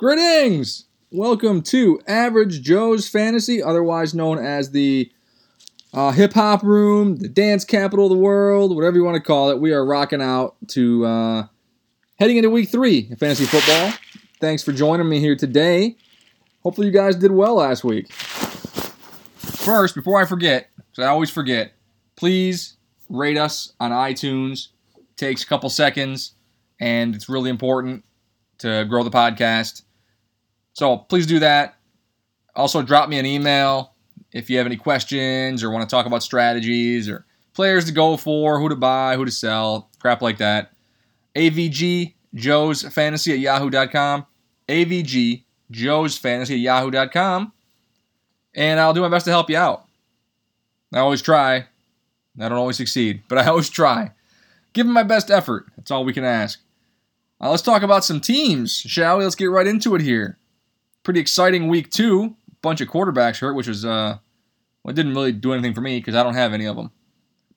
Greetings! Welcome to Average Joe's Fantasy, otherwise known as the uh, hip hop room, the dance capital of the world, whatever you want to call it. We are rocking out to uh, heading into week three of fantasy football. Thanks for joining me here today. Hopefully, you guys did well last week. First, before I forget, because I always forget, please rate us on iTunes. takes a couple seconds, and it's really important to grow the podcast. So please do that. Also, drop me an email if you have any questions or want to talk about strategies or players to go for, who to buy, who to sell, crap like that. AVG Joe's Fantasy at yahoo.com. AVG Joe's Fantasy at yahoo.com. And I'll do my best to help you out. I always try. I don't always succeed, but I always try. Give them my best effort. That's all we can ask. Uh, let's talk about some teams, shall we? Let's get right into it here pretty exciting week two. Bunch of quarterbacks hurt, which was uh, well, it didn't really do anything for me because I don't have any of them.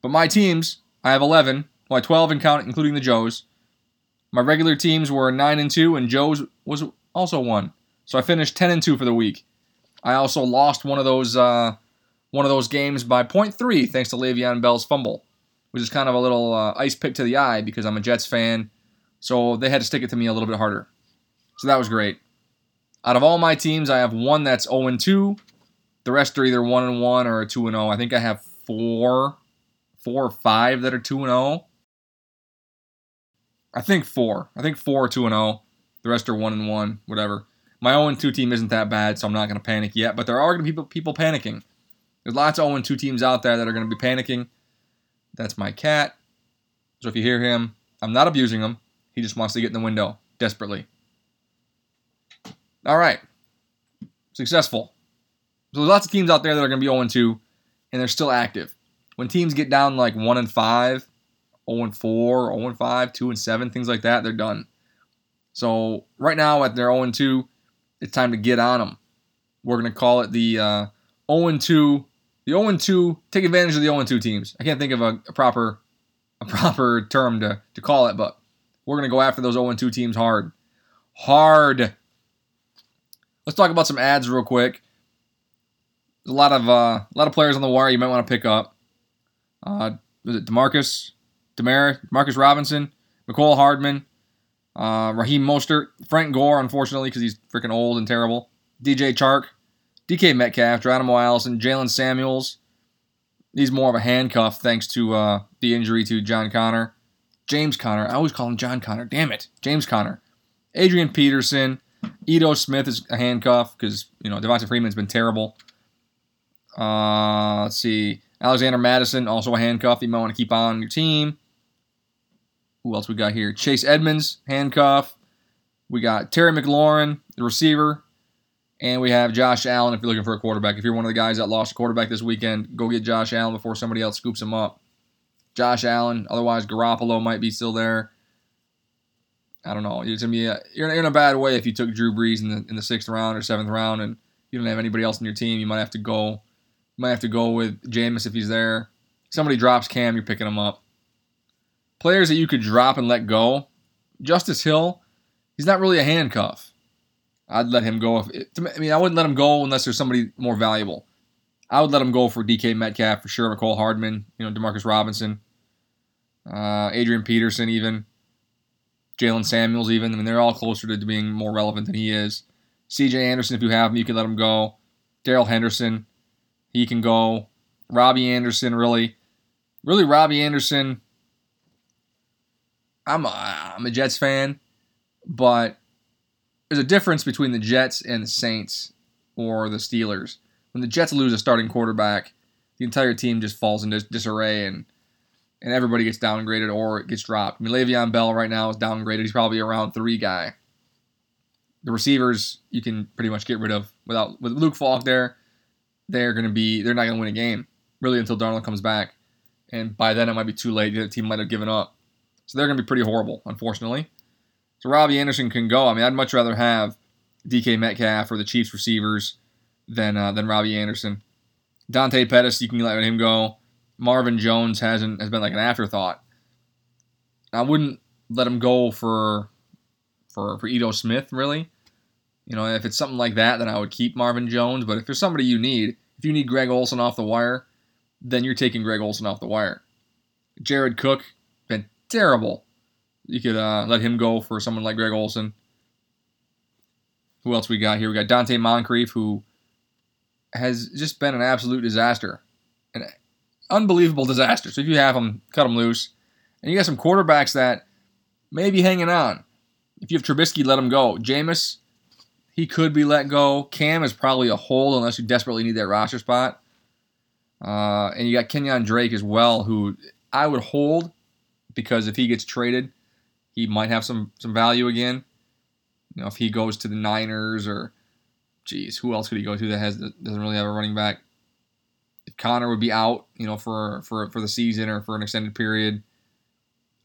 But my teams, I have 11, well, 12 in count, including the Joes. My regular teams were nine and two, and Joe's was also one. So I finished 10 and two for the week. I also lost one of those uh, one of those games by 0.3 thanks to Le'Veon Bell's fumble, which is kind of a little uh, ice pick to the eye because I'm a Jets fan. So they had to stick it to me a little bit harder. So that was great. Out of all my teams, I have one that's 0 2. The rest are either 1 1 or 2 0. I think I have four, four or five that are 2 0. I think four. I think four 2 0. The rest are 1 1, whatever. My 0 2 team isn't that bad, so I'm not going to panic yet. But there are going to be people, people panicking. There's lots of 0 2 teams out there that are going to be panicking. That's my cat. So if you hear him, I'm not abusing him. He just wants to get in the window desperately. All right. Successful. So there's lots of teams out there that are going to be 0 2, and they're still active. When teams get down like 1 and 5, 0 and 4, 0 and 5, 2 and 7, things like that, they're done. So right now at their 0 and 2, it's time to get on them. We're going to call it the uh, 0 and 2. The 0 and 2, take advantage of the 0 and 2 teams. I can't think of a, a proper a proper term to, to call it, but we're going to go after those 0 and 2 teams hard. Hard. Let's talk about some ads real quick. A lot of uh, a lot of players on the wire you might want to pick up. Uh, was it Demarcus, Demar, Marcus Robinson, Mecole Hardman, uh, Raheem Mostert, Frank Gore, unfortunately because he's freaking old and terrible. DJ Chark, DK Metcalf, Geronimo Allison, Jaylen Samuels. He's more of a handcuff thanks to uh, the injury to John Connor. James Conner. I always call him John Connor. Damn it. James Conner. Adrian Peterson. Ito Smith is a handcuff because you know Devonta Freeman's been terrible. Uh, let's see, Alexander Mattison also a handcuff. You might want to keep on your team. Who else we got here? Chase Edmonds handcuff. We got Terry McLaurin, the receiver, and we have Josh Allen. If you're looking for a quarterback, if you're one of the guys that lost a quarterback this weekend, go get Josh Allen before somebody else scoops him up. Josh Allen. Otherwise, Garoppolo might be still there. I don't know. It's gonna be a, you're in a bad way if you took Drew Brees in the in the sixth round or seventh round and you don't have anybody else in your team. You might have to go. You might have to go with Jameis if he's there. Somebody drops Cam, you're picking him up. Players that you could drop and let go. Justice Hill, he's not really a handcuff. I'd let him go. If I mean, I wouldn't let him go unless there's somebody more valuable. I would let him go for DK Metcalf for sure. Mecole Hardman, you know, Demarcus Robinson, uh, Adrian Peterson, even. Jaylen Samuels, even. I mean, they're all closer to being more relevant than he is. CJ Anderson, if you have him, you can let him go. Darrell Henderson, he can go. Robby Anderson, really. Really, Robby Anderson. I'm a, I'm a Jets fan, but there's a difference between the Jets and the Saints or the Steelers. When the Jets lose a starting quarterback, the entire team just falls into disarray and and everybody gets downgraded or it gets dropped. I mean, Le'Veon Bell right now is downgraded. He's probably a round three guy. The receivers you can pretty much get rid of without with Luke Falk there. They're gonna be they're not gonna win a game really until Darnold comes back, and by then it might be too late. The team might have given up, so they're gonna be pretty horrible, unfortunately. So Robby Anderson can go. I mean, I'd much rather have DK Metcalf or the Chiefs receivers than uh, than Robby Anderson. Dante Pettis, you can let him go. Marvin Jones hasn't has been like an afterthought. I wouldn't let him go for for for Ito Smith really. You know, if it's something like that, then I would keep Marvin Jones. But if there's somebody you need, if you need Greg Olsen off the wire, then you're taking Greg Olsen off the wire. Jared Cook, been terrible. You could uh, let him go for someone like Greg Olsen. Who else we got here? We got Donte Moncrief, who has just been an absolute disaster. An unbelievable disaster. So if you have them, cut them loose. And you got some quarterbacks that may be hanging on. If you have Trubisky, let him go. Jameis, he could be let go. Cam is probably a hold unless you desperately need that roster spot. Uh, and you got Kenyon Drake as well, who I would hold because if he gets traded, he might have some some value again. You know, if he goes to the Niners or, geez, who else could he go to that has doesn't really have a running back? If Conner would be out, you know, for for for the season or for an extended period,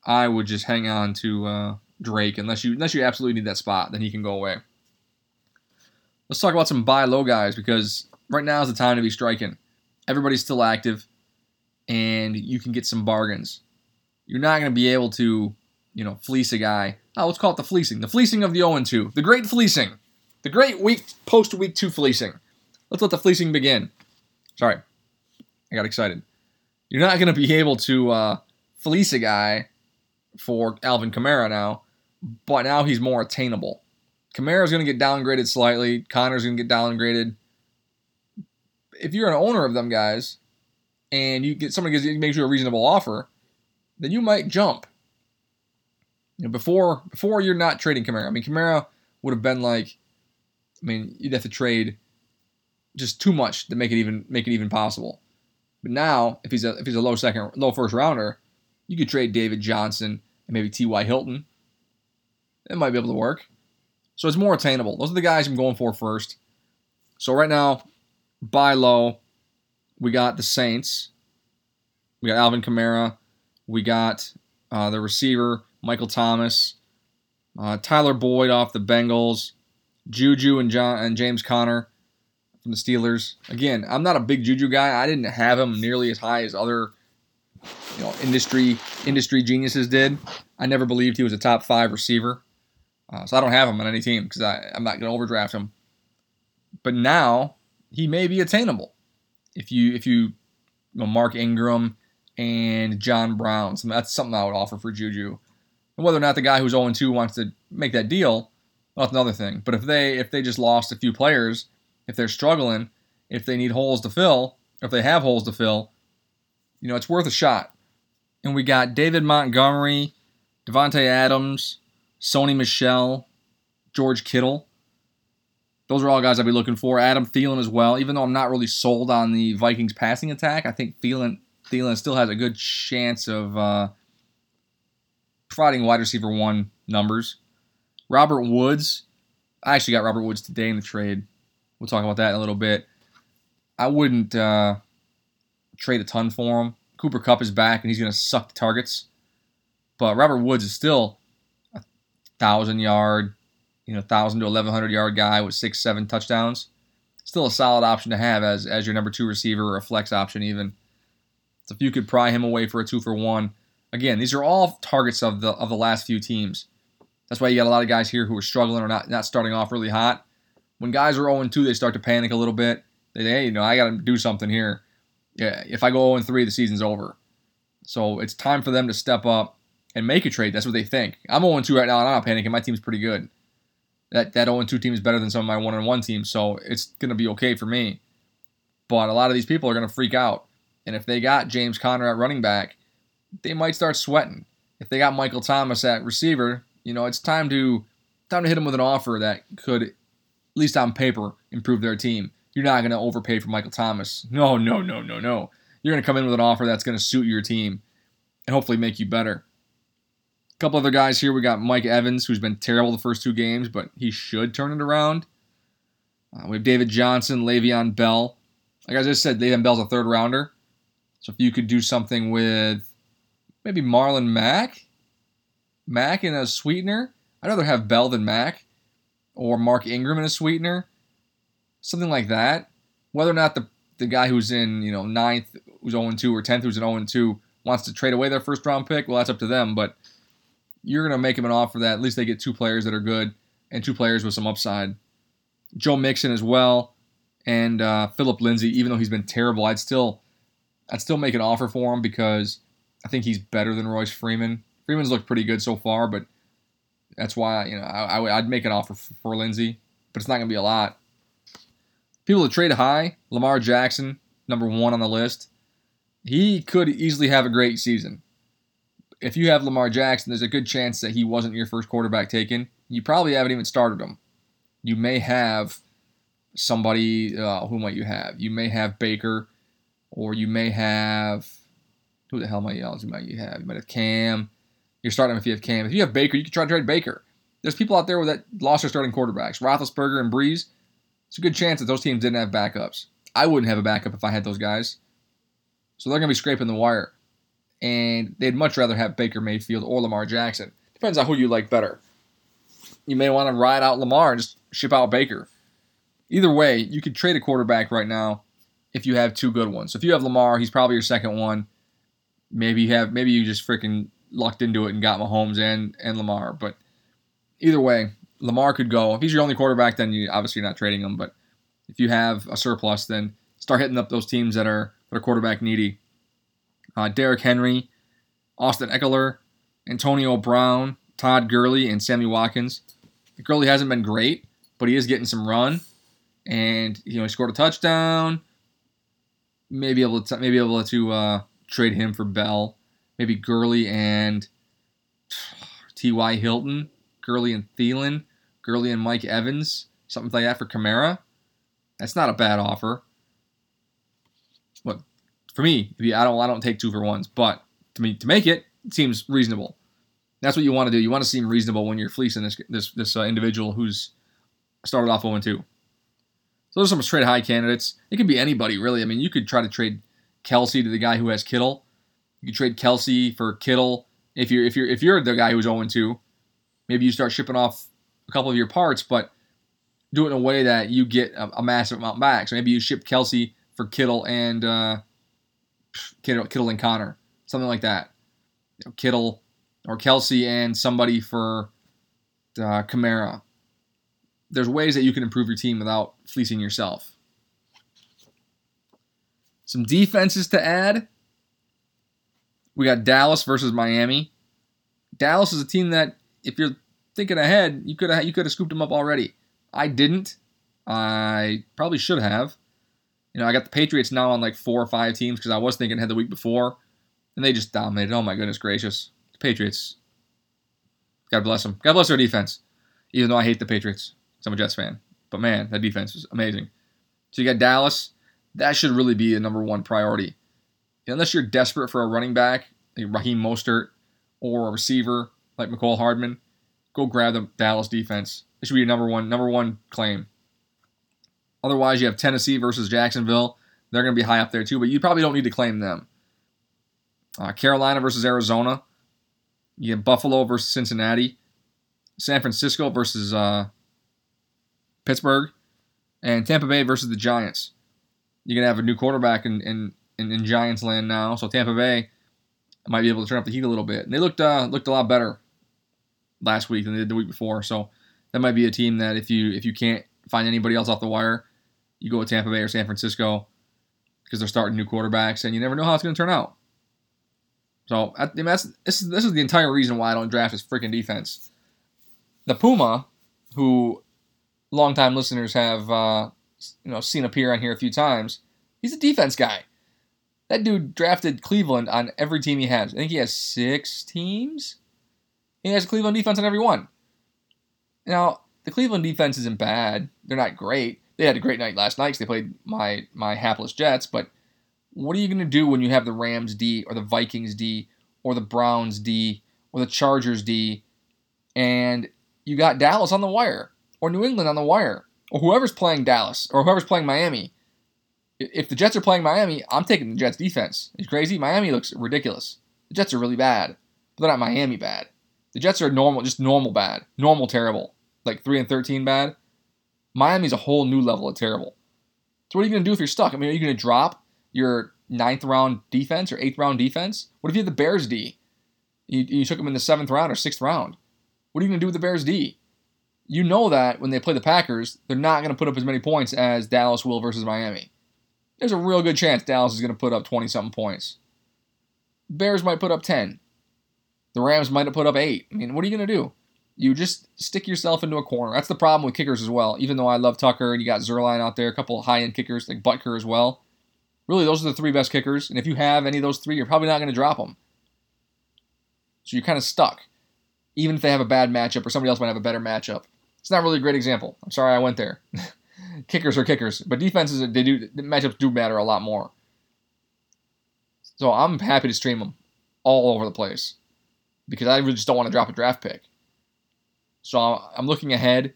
I would just hang on to uh, Drake unless you unless you absolutely need that spot, then he can go away. Let's talk about some buy low guys because right now is the time to be striking. Everybody's still active, and you can get some bargains. You're not going to be able to, you know, fleece a guy. Oh, let's call it the fleecing. The fleecing of the 0 2. The great fleecing. The great week post week two fleecing. Let's let the fleecing begin. Sorry, I got excited. You're not going to be able to uh, fleece a guy for Alvin Kamara now, but now he's more attainable. Kamara's going to get downgraded slightly. Conner's going to get downgraded. If you're an owner of them guys, and you get somebody gives, makes you a reasonable offer, then you might jump. You know, before before you're not trading Kamara. I mean, Kamara would have been like, I mean, you'd have to trade just too much to make it even make it even possible. But now, if he's a if he's a low second, low first rounder, you could trade David Johnson and maybe T.Y. Hilton. It might be able to work. So it's more attainable. Those are the guys I'm going for first. So right now, buy low. We got the Saints. We got Alvin Kamara. We got uh, the receiver Michael Thomas. Uh, Tyler Boyd off the Bengals. Juju and John and James Conner from the Steelers. Again, I'm not a big Juju guy. I didn't have him nearly as high as other you know industry industry geniuses did. I never believed he was a top five receiver. Uh, so I don't have him on any team because I'm not going to overdraft him. But now he may be attainable if you if you, you know, Mark Ingram and John Brown. So that's something I would offer for Juju. And whether or not the guy who's 0-2 wants to make that deal, well, that's another thing. But if they if they just lost a few players, if they're struggling, if they need holes to fill, if they have holes to fill, you know, it's worth a shot. And we got David Montgomery, Davante Adams, Sony Michel, George Kittle. Those are all guys I'd be looking for. Adam Thielen as well. Even though I'm not really sold on the Vikings passing attack, I think Thielen Thielen still has a good chance of uh, providing wide receiver one numbers. Robert Woods. I actually got Robert Woods today in the trade. We'll talk about that in a little bit. I wouldn't uh, trade a ton for him. Cooper Kupp is back and he's going to suck the targets. But Robert Woods is still a thousand yard, you know, thousand to eleven hundred yard guy with six, seven touchdowns. Still a solid option to have as as your number two receiver or a flex option even. So if you could pry him away for a two for one, again, these are all targets of the of the last few teams. That's why you got a lot of guys here who are struggling or not not starting off really hot. When guys are 0 2, they start to panic a little bit. They say, hey, you know, I got to do something here. Yeah, if I go 0 3, the season's over. So it's time for them to step up and make a trade. That's what they think. I'm 0 2 right now, and I'm not panicking. My team's pretty good. That that 0 2 team is better than some of my 1 1 teams, so it's going to be okay for me. But a lot of these people are going to freak out. And if they got James Conner at running back, they might start sweating. If they got Michael Thomas at receiver, you know, it's time to time to hit them with an offer that could, least on paper, improve their team. You're not going to overpay for Michael Thomas. No, no, no, no, no. You're going to come in with an offer that's going to suit your team and hopefully make you better A couple other guys here. We got Mike Evans, who's been terrible the first two games, but he should turn it around. Uh, we have David Johnson, Le'Veon Bell. Like I just said, Le'Veon Bell's a third rounder. So if you could do something with maybe Marlon Mack, Mack in a sweetener. I'd rather have Bell than Mack, or Mark Ingram in a sweetener. something like that. Whether or not the the guy who's in you know ninth, who's 0 2, or 10th, who's in 0 2, wants to trade away their first round pick, well, that's up to them. But you're going to make them an offer that at least they get two players that are good and two players with some upside. Joe Mixon as well, and uh, Phillip Lindsay. Even though he's been terrible, I'd still, I'd still make an offer for him because I think he's better than Royce Freeman. Freeman's looked pretty good so far, but that's why you know I, would make an offer for, for Lindsay, but it's not going to be a lot. People that trade high, Lamar Jackson, number one on the list. He could easily have a great season. If you have Lamar Jackson, there's a good chance that he wasn't your first quarterback taken. You probably haven't even started him. You may have somebody. Uh, who might you have? You may have Baker, or you may have who the hell might you might you have? You might have Cam. You're starting if you have Cam. If you have Baker, you can try to trade Baker. There's people out there that lost their starting quarterbacks. Roethlisberger and Brees. It's a good chance that those teams didn't have backups. I wouldn't have a backup if I had those guys. So they're going to be scraping the wire. And they'd much rather have Baker Mayfield or Lamar Jackson. Depends on who you like better. You may want to ride out Lamar and just ship out Baker. Either way, you could trade a quarterback right now if you have two good ones. So if you have Lamar, he's probably your second one. Maybe you have maybe you just freaking lucked into it and got Mahomes and and Lamar. But either way, Lamar could go. If he's your only quarterback, then you obviously you're not trading him. But if you have a surplus, then start hitting up those teams that are that are quarterback needy. Uh, Derrick Henry, Austin Ekeler, Antonio Brown, Todd Gurley, and Sammy Watkins. Gurley hasn't been great, but he is getting some run, and you know he scored a touchdown. Maybe able to maybe able to uh, trade him for Bell. Maybe Gurley and T.Y. Hilton, Gurley and Thielen, Gurley and Mike Evans, something like that for Kamara. That's not a bad offer. But for me, I don't I don't take two for ones, but to me to make it, it seems reasonable. That's what you want to do. You want to seem reasonable when you're fleecing this this this uh, individual who's started off 0 2. So those are some trade high candidates. It could be anybody really. I mean, you could try to trade Kelce to the guy who has Kittle. You trade Kelce for Kittle if you're if you're if you're the guy who's 0 2. Maybe you start shipping off a couple of your parts, but do it in a way that you get a, a massive amount back. So maybe you ship Kelce for Kittle and uh, Kittle, Kittle and Conner, something like that. You know, Kittle or Kelce and somebody for uh, Kamara. There's ways that you can improve your team without fleecing yourself. Some defenses to add. We got Dallas versus Miami. Dallas is a team that, if you're thinking ahead, you could have you could have scooped them up already. I didn't. I probably should have. You know, I got the Patriots now on like four or five teams because I was thinking ahead the week before, and they just dominated. Oh my goodness gracious, the Patriots. God bless them. God bless their defense. Even though I hate the Patriots, I'm a Jets fan, but man, that defense is amazing. So you got Dallas. That should really be a number one priority. Unless you're desperate for a running back, like Raheem Mostert, or a receiver like Mecole Hardman, go grab the Dallas defense. It should be your number one number one claim. Otherwise, you have Tennessee versus Jacksonville. They're going to be high up there too, but you probably don't need to claim them. Uh, Carolina versus Arizona. You have Buffalo versus Cincinnati. San Francisco versus uh, Pittsburgh. And Tampa Bay versus the Giants. You're going to have a new quarterback in, in, in, in, Giants land now, so Tampa Bay might be able to turn up the heat a little bit. And they looked uh, looked a lot better last week than they did the week before, so that might be a team that if you if you can't find anybody else off the wire, you go with Tampa Bay or San Francisco because they're starting new quarterbacks, and you never know how it's going to turn out. So I mean, that's this is this is the entire reason why I don't draft his freaking defense. The Puma, who longtime listeners have uh, you know seen appear on here a few times, he's a defense guy. That dude drafted Cleveland on every team he has. I think he has six teams. He has Cleveland defense on every one. Now the Cleveland defense isn't bad. They're not great they had a great night last night because they played my my hapless Jets. But what are you going to do when you have the Rams D or the Vikings D or the Browns D or the Chargers D, and you got Dallas on the wire or New England on the wire or whoever's playing Dallas or whoever's playing Miami? If the Jets are playing Miami, I'm taking the Jets defense. It's crazy. Miami looks ridiculous. The Jets are really bad, but they're not Miami bad. The Jets are normal, just normal bad, normal terrible, like three and thirteen bad. Miami's a whole new level of terrible. So what are you going to do if you're stuck? I mean, are you going to drop your ninth round defense or eighth round defense? What if you have the Bears D? You, you took them in the seventh round or sixth round. What are you going to do with the Bears D? You know that when they play the Packers, they're not going to put up as many points as Dallas will versus Miami. There's a real good chance Dallas is going to put up 20 something points. Bears might put up 10. The Rams might have put up 8. I mean, what are you going to do? You just stick yourself into a corner. That's the problem with kickers as well. Even though I love Tucker and you got Zuerlein out there, a couple high end kickers like Butker as well. Really, those are the three best kickers. And if you have any of those three, you're probably not going to drop them. So you're kind of stuck, even if they have a bad matchup or somebody else might have a better matchup. It's not really a great example. I'm sorry I went there. kickers are kickers, but defenses they do the matchups do matter a lot more. So I'm happy to stream them all over the place because I really just don't want to drop a draft pick. So I'm looking ahead.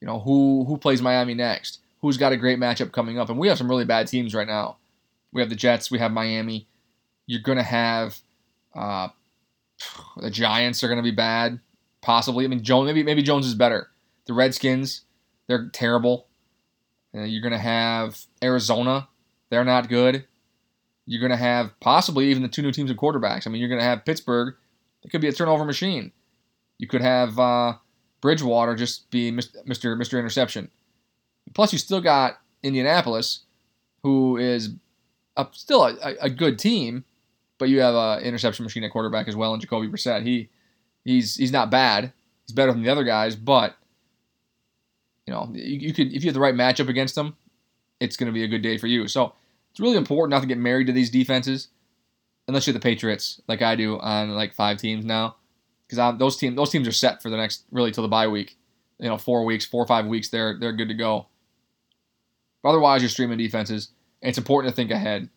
You know who who plays Miami next? Who's got a great matchup coming up? And we have some really bad teams right now. We have the Jets. We have Miami. You're gonna have uh, the Giants are gonna be bad. Possibly. I mean, Jones. Maybe maybe Jones is better. The Redskins. They're terrible. You're gonna have Arizona. They're not good. You're gonna have possibly even the two new teams of quarterbacks. I mean, you're gonna have Pittsburgh. It could be a turnover machine. You could have uh, Bridgewater just be Mr. Mr. Interception. Plus, you still got Indianapolis, who is a, still a, a, good team, but you have an interception machine at quarterback as well, and Jacoby Brissett. He he's he's not bad. He's better than the other guys, but you know you, you could if you have the right matchup against them, it's going to be a good day for you. So it's really important not to get married to these defenses, unless you're the Patriots, like I do on like five teams now because those teams those teams are set for the next really till the bye week. You know, four weeks, four or five weeks, they're they're good to go. But otherwise, you're streaming defenses, and it's important to think ahead.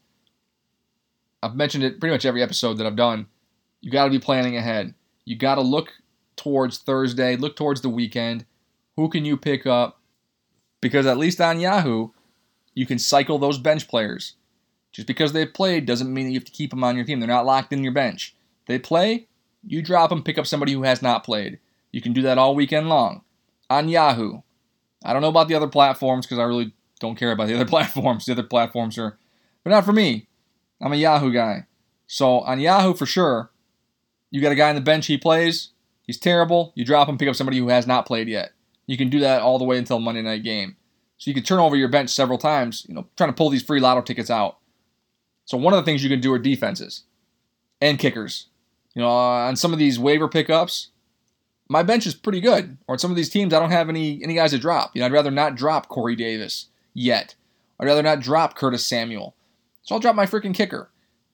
I've mentioned it pretty much every episode that I've done. You got to be planning ahead. You got to look towards Thursday, look towards the weekend. Who can you pick up? Because at least on Yahoo, you can cycle those bench players. Just because they've played doesn't mean that you have to keep them on your team. They're not locked in your bench. They play, you drop them, pick up somebody who has not played. You can do that all weekend long on Yahoo. I don't know about the other platforms because I really don't care about the other platforms. The other platforms are, but not for me. I'm a Yahoo guy. So on Yahoo for sure, you got a guy on the bench, he plays, he's terrible. You drop him, pick up somebody who has not played yet. You can do that all the way until Monday night game. So you can turn over your bench several times, you know, trying to pull these free lotto tickets out. So one of the things you can do are defenses and kickers. You know, on some of these waiver pickups, my bench is pretty good. Or on some of these teams, I don't have any any guys to drop. You know, I'd rather not drop Corey Davis yet. I'd rather not drop Curtis Samuel. So I'll drop my freaking kicker.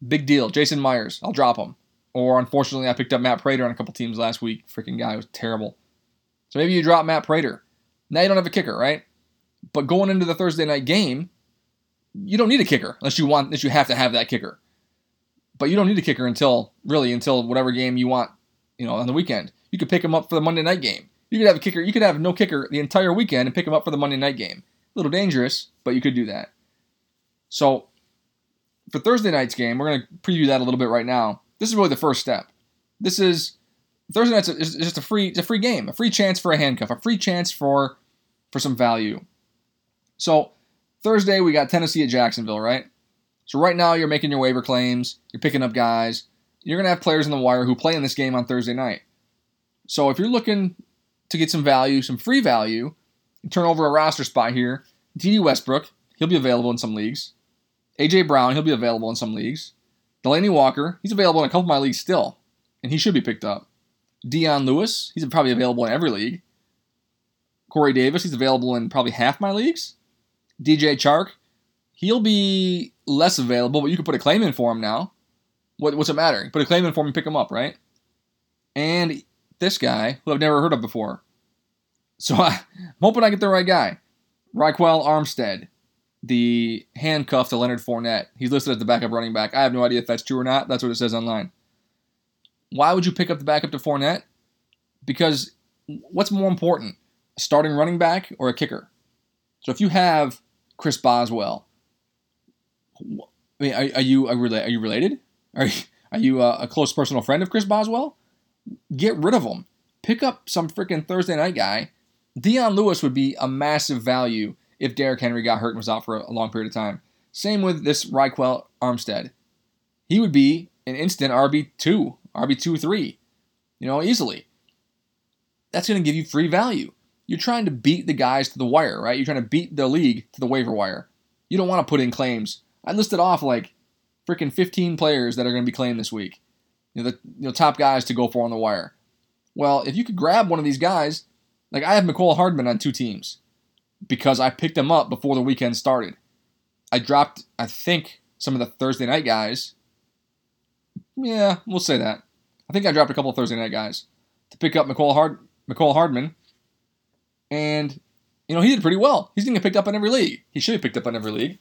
Big deal. Jason Myers. I'll drop him. Or unfortunately, I picked up Matt Prater on a couple teams last week. Freaking guy was terrible. So maybe you drop Matt Prater. Now you don't have a kicker, right? But going into the Thursday night game, you don't need a kicker unless you want unless you have to have that kicker but you don't need a kicker until really until whatever game you want, you know, on the weekend. You could pick him up for the Monday night game. You could have a kicker. You could have no kicker the entire weekend and pick him up for the Monday night game. A little dangerous, but you could do that. So for Thursday night's game, we're going to preview that a little bit right now. This is really the first step. This is Thursday night's is just a free it's a free game, a free chance for a handcuff, a free chance for for some value. So Thursday we got Tennessee at Jacksonville, right? So right now you're making your waiver claims, you're picking up guys. You're to have players in the wire who play in this game on Thursday night. So if you're looking to get some value, some free value, turn over a roster spot here, Dede Westbrook, he'll be available in some leagues. AJ Brown, he'll be available in some leagues. Delanie Walker, he's available in a couple of my leagues still, and he should be picked up. Dion Lewis, he's probably available in every league. Corey Davis, he's available in probably half my leagues. DJ Chark, he'll be less available, but you can put a claim in for him now. What, what's it matter? Put a claim in for him and pick him up, right? And this guy, who I've never heard of before. So I, am hoping I get the right guy. Ryquell Armstead, the handcuff to Leonard Fournette. He's listed as the backup running back. I have no idea if that's true or not. That's what it says online. Why would you pick up the backup to Fournette? Because what's more important, a starting running back or a kicker? So if you have Chris Boswell, I mean, are, are you are, you related? Are you, are you a, close personal friend of Chris Boswell? Get rid of him. Pick up some freaking Thursday night guy Dion Lewis would be a massive value if Derrick Henry got hurt and was out for a long period of time. Same with this Ryquell Armstead. He would be an instant RB2, RB2 3, you know, easily. That's going to give you free value. You're trying to beat the guys to the wire, right? You're trying to beat the league to the waiver wire. You don't want to put in claims. I listed off like freaking 15 players that are going to be claimed this week. You know, the you know, top guys to go for on the wire. Well, if you could grab one of these guys, like I have Mecole Hardman on two teams because I picked him up before the weekend started. I dropped, I think, some of the Thursday night guys. Yeah, we'll say that. I think I dropped a couple Thursday night guys to pick up Mecole Hard Mecole Hardman. And, you know, he did pretty well. He's to get picked up in every league. He should be picked up in every league.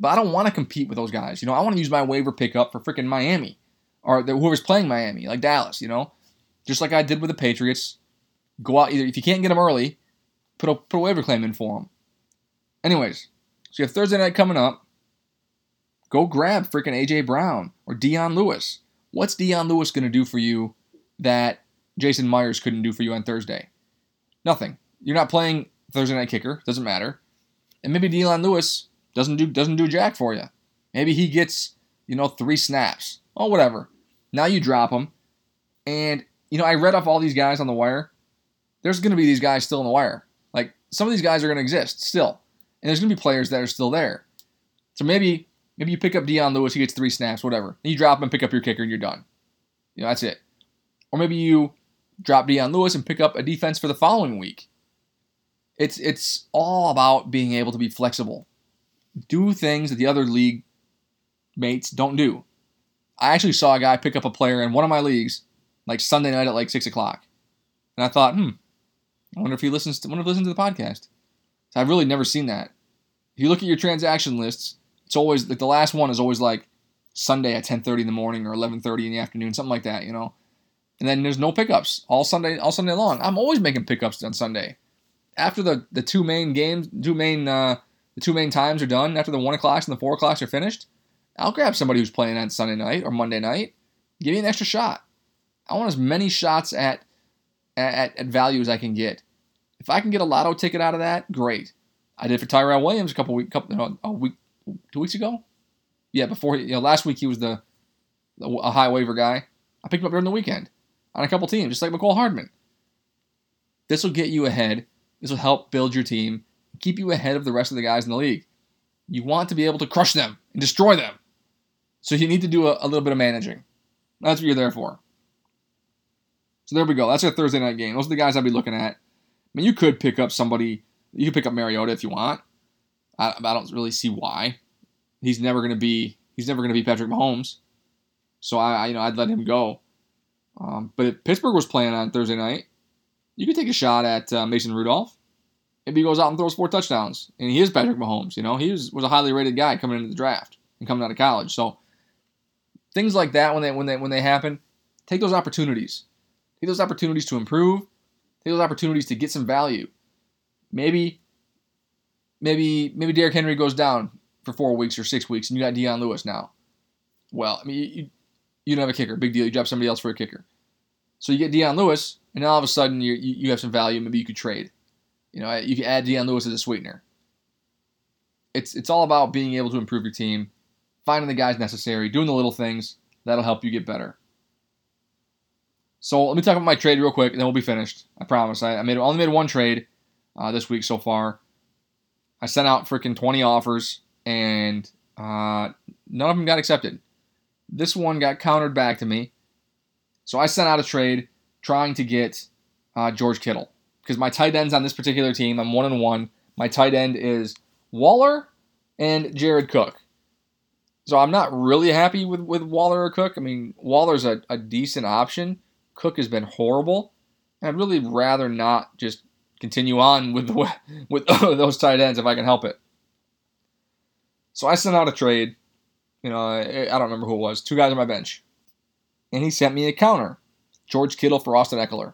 But I don't want to compete with those guys. You know, I want to use my waiver pickup for freaking Miami or whoever's playing Miami, like Dallas, you know? Just like I did with the Patriots. Go out either if you can't get them early, put a put a waiver claim in for them. Anyways, so you have Thursday night coming up. Go grab freaking AJ Brown or Dion Lewis. What's Dion Lewis going to do for you that Jason Myers couldn't do for you on Thursday? Nothing. You're not playing Thursday night kicker. Doesn't matter. And maybe Dion Lewis doesn't do doesn't do jack for you. Maybe he gets you know three snaps. Oh whatever. Now you drop him, and you know I read off all these guys on the wire. There's going to be these guys still in the wire. Like some of these guys are going to exist still, and there's going to be players that are still there. So maybe maybe you pick up Dion Lewis, he gets three snaps, whatever. And you drop him, pick up your kicker, and you're done. You know that's it. Or maybe you drop Dion Lewis and pick up a defense for the following week. It's it's all about being able to be flexible. Do things that the other league mates don't do. I actually saw a guy pick up a player in one of my leagues, like Sunday night at like six o'clock, and I thought, hmm, I wonder if he listens. To, wonder if he listens to the podcast. So I've really never seen that. If you look at your transaction lists, it's always like the last one is always like Sunday at ten thirty in the morning or eleven thirty in the afternoon, something like that, you know. And then there's no pickups all Sunday, all Sunday long. I'm always making pickups on Sunday. After the the two main games, two main uh, the two main times are done. After the one o'clocks and the four o'clocks are finished, I'll grab somebody who's playing on Sunday night or Monday night. Give me an extra shot. I want as many shots at at, at value as I can get. If I can get a lotto ticket out of that, great. I did for Tyrell Williams a couple week, couple no, a week, two weeks ago. Yeah, before you know, last week he was the a high waiver guy. I picked him up during the weekend on a couple teams, just like Mecole Hardman. This will get you ahead. This will help build your team, keep you ahead of the rest of the guys in the league. You want to be able to crush them and destroy them. So you need to do a, a little bit of managing. That's what you're there for. So there we go. That's our Thursday night game. Those are the guys I'd be looking at. I mean, you could pick up somebody. You could pick up Mariota if you want. I, I don't really see why. He's never going to be. He's never going to be Patrick Mahomes. So I, I, you know, I'd let him go. Um, but if Pittsburgh was playing on Thursday night, you could take a shot at uh, Mason Rudolph. Maybe he goes out and throws four touchdowns, and he is Patrick Mahomes. You know, he was, was a highly rated guy coming into the draft and coming out of college. So things like that when they when they when they happen, take those opportunities. Take those opportunities to improve. Take those opportunities to get some value. Maybe, maybe, maybe Derrick Henry goes down for four weeks or six weeks, and you got Dion Lewis now. Well, I mean, you, you don't have a kicker. Big deal. You drop somebody else for a kicker. So you get Dion Lewis, and now all of a sudden you you have some value. Maybe you could trade. You know, you can add Dion Lewis as a sweetener. It's it's all about being able to improve your team, finding the guys necessary, doing the little things that'll help you get better. So let me talk about my trade real quick, and then we'll be finished. I promise. I, I made only made one trade uh, this week so far. I sent out freaking 20 offers, and uh, none of them got accepted. This one got countered back to me. So I sent out a trade trying to get uh, George Kittle because my tight ends on this particular team, I'm one and one. My tight end is Waller and Jared Cook. So I'm not really happy with, with Waller or Cook. I mean, Waller's a, a decent option. Cook has been horrible. I'd really rather not just continue on with the, with those tight ends if I can help it. So I sent out a trade. You know, I, I don't remember who it was. Two guys on my bench. And he sent me a counter. George Kittle for Austin Ekeler.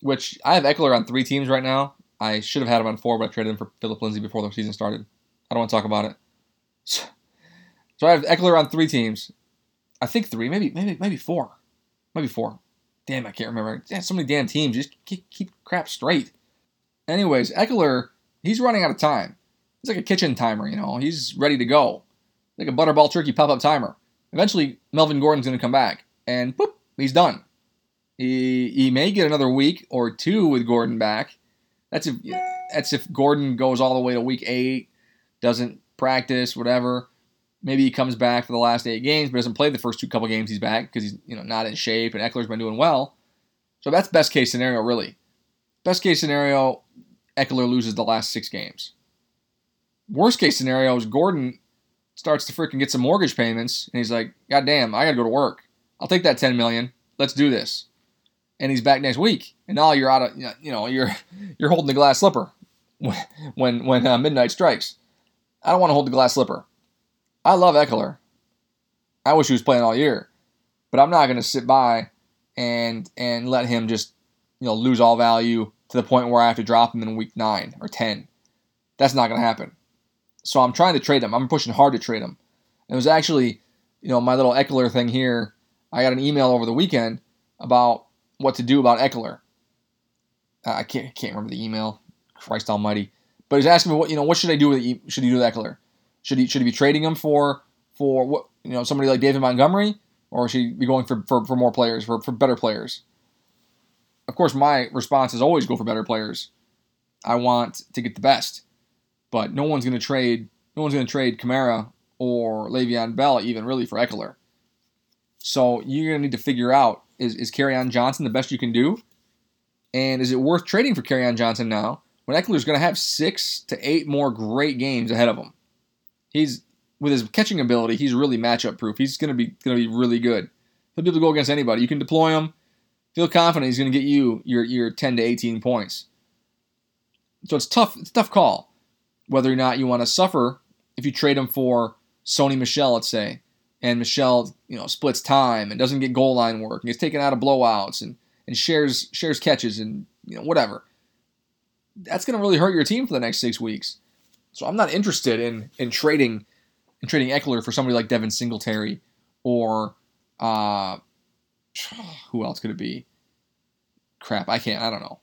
Which I have Ekeler on three teams right now. I should have had him on four, but I traded him for Phillip Lindsay before the season started. I don't want to talk about it. So I have Ekeler on three teams. I think three, maybe maybe maybe four, maybe four. Damn, I can't remember. Yeah, so many damn teams. Just keep, keep crap straight. Anyways, Ekeler, he's running out of time. He's like a kitchen timer, you know. He's ready to go, like a butterball turkey pop-up timer. Eventually, Melvin Gordon's going to come back, and boop, he's done. He he may get another week or two with Gordon back. That's if that's if Gordon goes all the way to week eight, doesn't practice, whatever. Maybe he comes back for the last eight games, but doesn't play the first two couple games he's back because he's you know not in shape and Ekeler's been doing well. So that's best case scenario, really. Best case scenario, Ekeler loses the last six games. Worst case scenario is Gordon starts to freaking get some mortgage payments, and he's like, God damn, I gotta go to work. I'll take that 10 million. Let's do this. And he's back next week. And now you're out of, you know, you're you're holding the glass slipper when when uh, midnight strikes. I don't want to hold the glass slipper. I love Ekeler. I wish he was playing all year, but I'm not going to sit by and and let him just you know lose all value to the point where I have to drop him in week nine or ten. That's not going to happen. So I'm trying to trade him. I'm pushing hard to trade him. It was actually, you know, my little Ekeler thing here. I got an email over the weekend about what to do about Ekeler. I can't can't remember the email. Christ Almighty! But he's asking me what you know. What should I do with should he do with Ekeler? Should he should he be trading him for for what you know somebody like David Montgomery, or should he be going for for, for more players for, for better players? Of course, my response is always go for better players. I want to get the best, but no one's going to trade. No one's going to trade Kamara or Le'Veon Bell even really for Ekeler. So you're going to need to figure out is is on Johnson the best you can do, and is it worth trading for on Johnson now when Ekeler's going to have six to eight more great games ahead of him? He's with his catching ability, he's really matchup proof. He's going to be to be really good. He'll be able to go against anybody. You can deploy him. Feel confident he's going to get you your your 10 to 18 points. So it's tough. It's tough call whether or not you want to suffer if you trade him for Sony Michel, let's say, and Michel you know splits time and doesn't get goal line work and gets taken out of blowouts and and shares shares catches and you know whatever. That's going to really hurt your team for the next six weeks. So I'm not interested in in trading in trading Ekeler for somebody like Devin Singletary or uh, who else could it be? Crap, I can't. I don't know.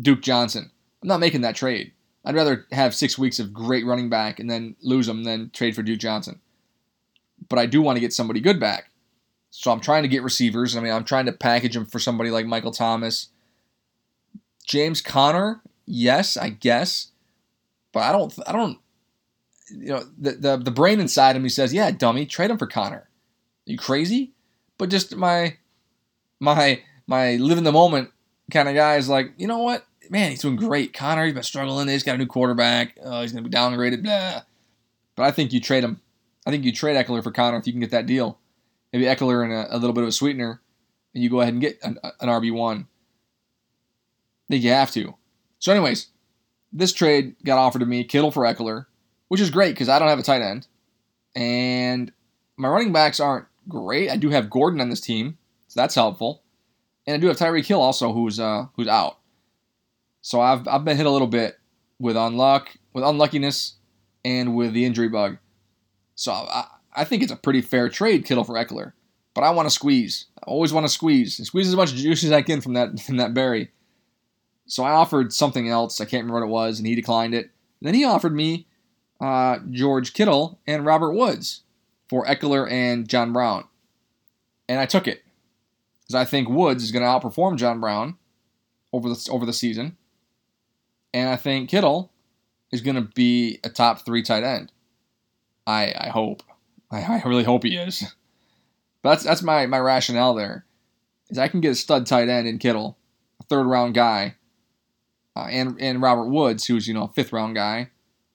Duke Johnson. I'm not making that trade. I'd rather have six weeks of great running back and then lose them than trade for Duke Johnson. But I do want to get somebody good back. So I'm trying to get receivers. I mean, I'm trying to package them for somebody like Michael Thomas. James Conner, yes, I guess. But I don't, I don't, you know, the, the, the brain inside of me says, yeah, dummy, trade him for Conner. Are you crazy? But just my, my, my live in the moment kind of guy is like, you know what? Man, he's doing great. Conner, he's been struggling. He's got a new quarterback. Uh, he's going to be downgraded. Blah. But I think you trade him. I think you trade Ekeler for Conner if you can get that deal. Maybe Ekeler and a, a little bit of a sweetener, and you go ahead and get an, an RB1. I think you have to. So, anyways, this trade got offered to me, Kittle for Ekeler, which is great because I don't have a tight end. And my running backs aren't great. I do have Gordon on this team, so that's helpful. And I do have Tyreek Hill also, who's uh, who's out. So I've I've been hit a little bit with unluck, with unluckiness, and with the injury bug. So I, I think it's a pretty fair trade, Kittle for Ekeler. But I want to squeeze. I always want to squeeze. Squeeze as much juice as I can from that from that berry. So I offered something else. I can't remember what it was, and he declined it. Then he offered me uh, George Kittle and Robert Woods for Ekeler and John Brown. And I took it because I think Woods is going to outperform John Brown over the over the season, and I think Kittle is going to be a top three tight end. I I hope. I, I really hope he is. But that's that's my my rationale there. Is I can get a stud tight end in Kittle, a third round guy, uh, and and Robert Woods, who's you know a fifth round guy.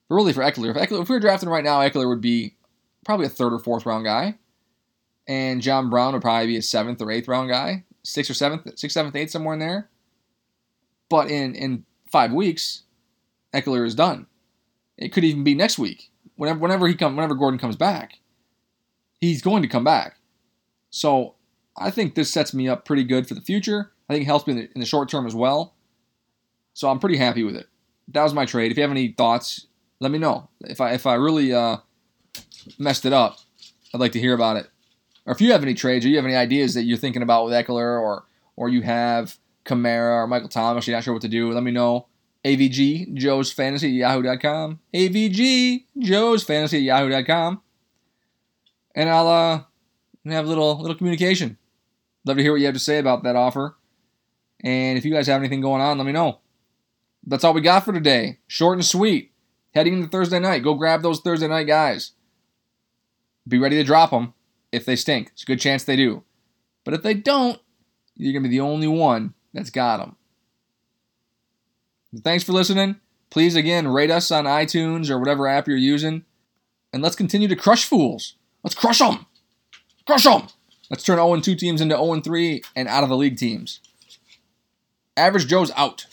But really for Ekeler, if, Ekeler, if we were drafting right now, Ekeler would be probably a third or fourth round guy, and John Brown would probably be a seventh or eighth round guy, sixth or seventh, sixth, seventh, eighth, somewhere in there. But in in five weeks, Ekeler is done. It could even be next week. Whenever whenever he come, whenever Gordon comes back, he's going to come back. So I think this sets me up pretty good for the future. I think it helps me in the, in the short term as well. So I'm pretty happy with it. That was my trade. If you have any thoughts, let me know. If I if I really uh, messed it up, I'd like to hear about it. Or if you have any trades or you have any ideas that you're thinking about with Ekeler or or you have Kamara or Michael Thomas, you're not sure what to do, let me know. AVG, Joe's Fantasy yahoo.com. AVG, Joe's Fantasy yahoo.com. And I'll uh, have a little, little communication. Love to hear what you have to say about that offer. And if you guys have anything going on, let me know. That's all we got for today. Short and sweet. Heading into Thursday night, go grab those Thursday night guys. Be ready to drop them if they stink. It's a good chance they do. But if they don't, you're going to be the only one that's got them. Thanks for listening. Please, again, rate us on iTunes or whatever app you're using. And let's continue to crush fools. Let's crush them. Crush them. Let's turn 0 2 teams into 0 3 and out of the league teams. Average Joe's out.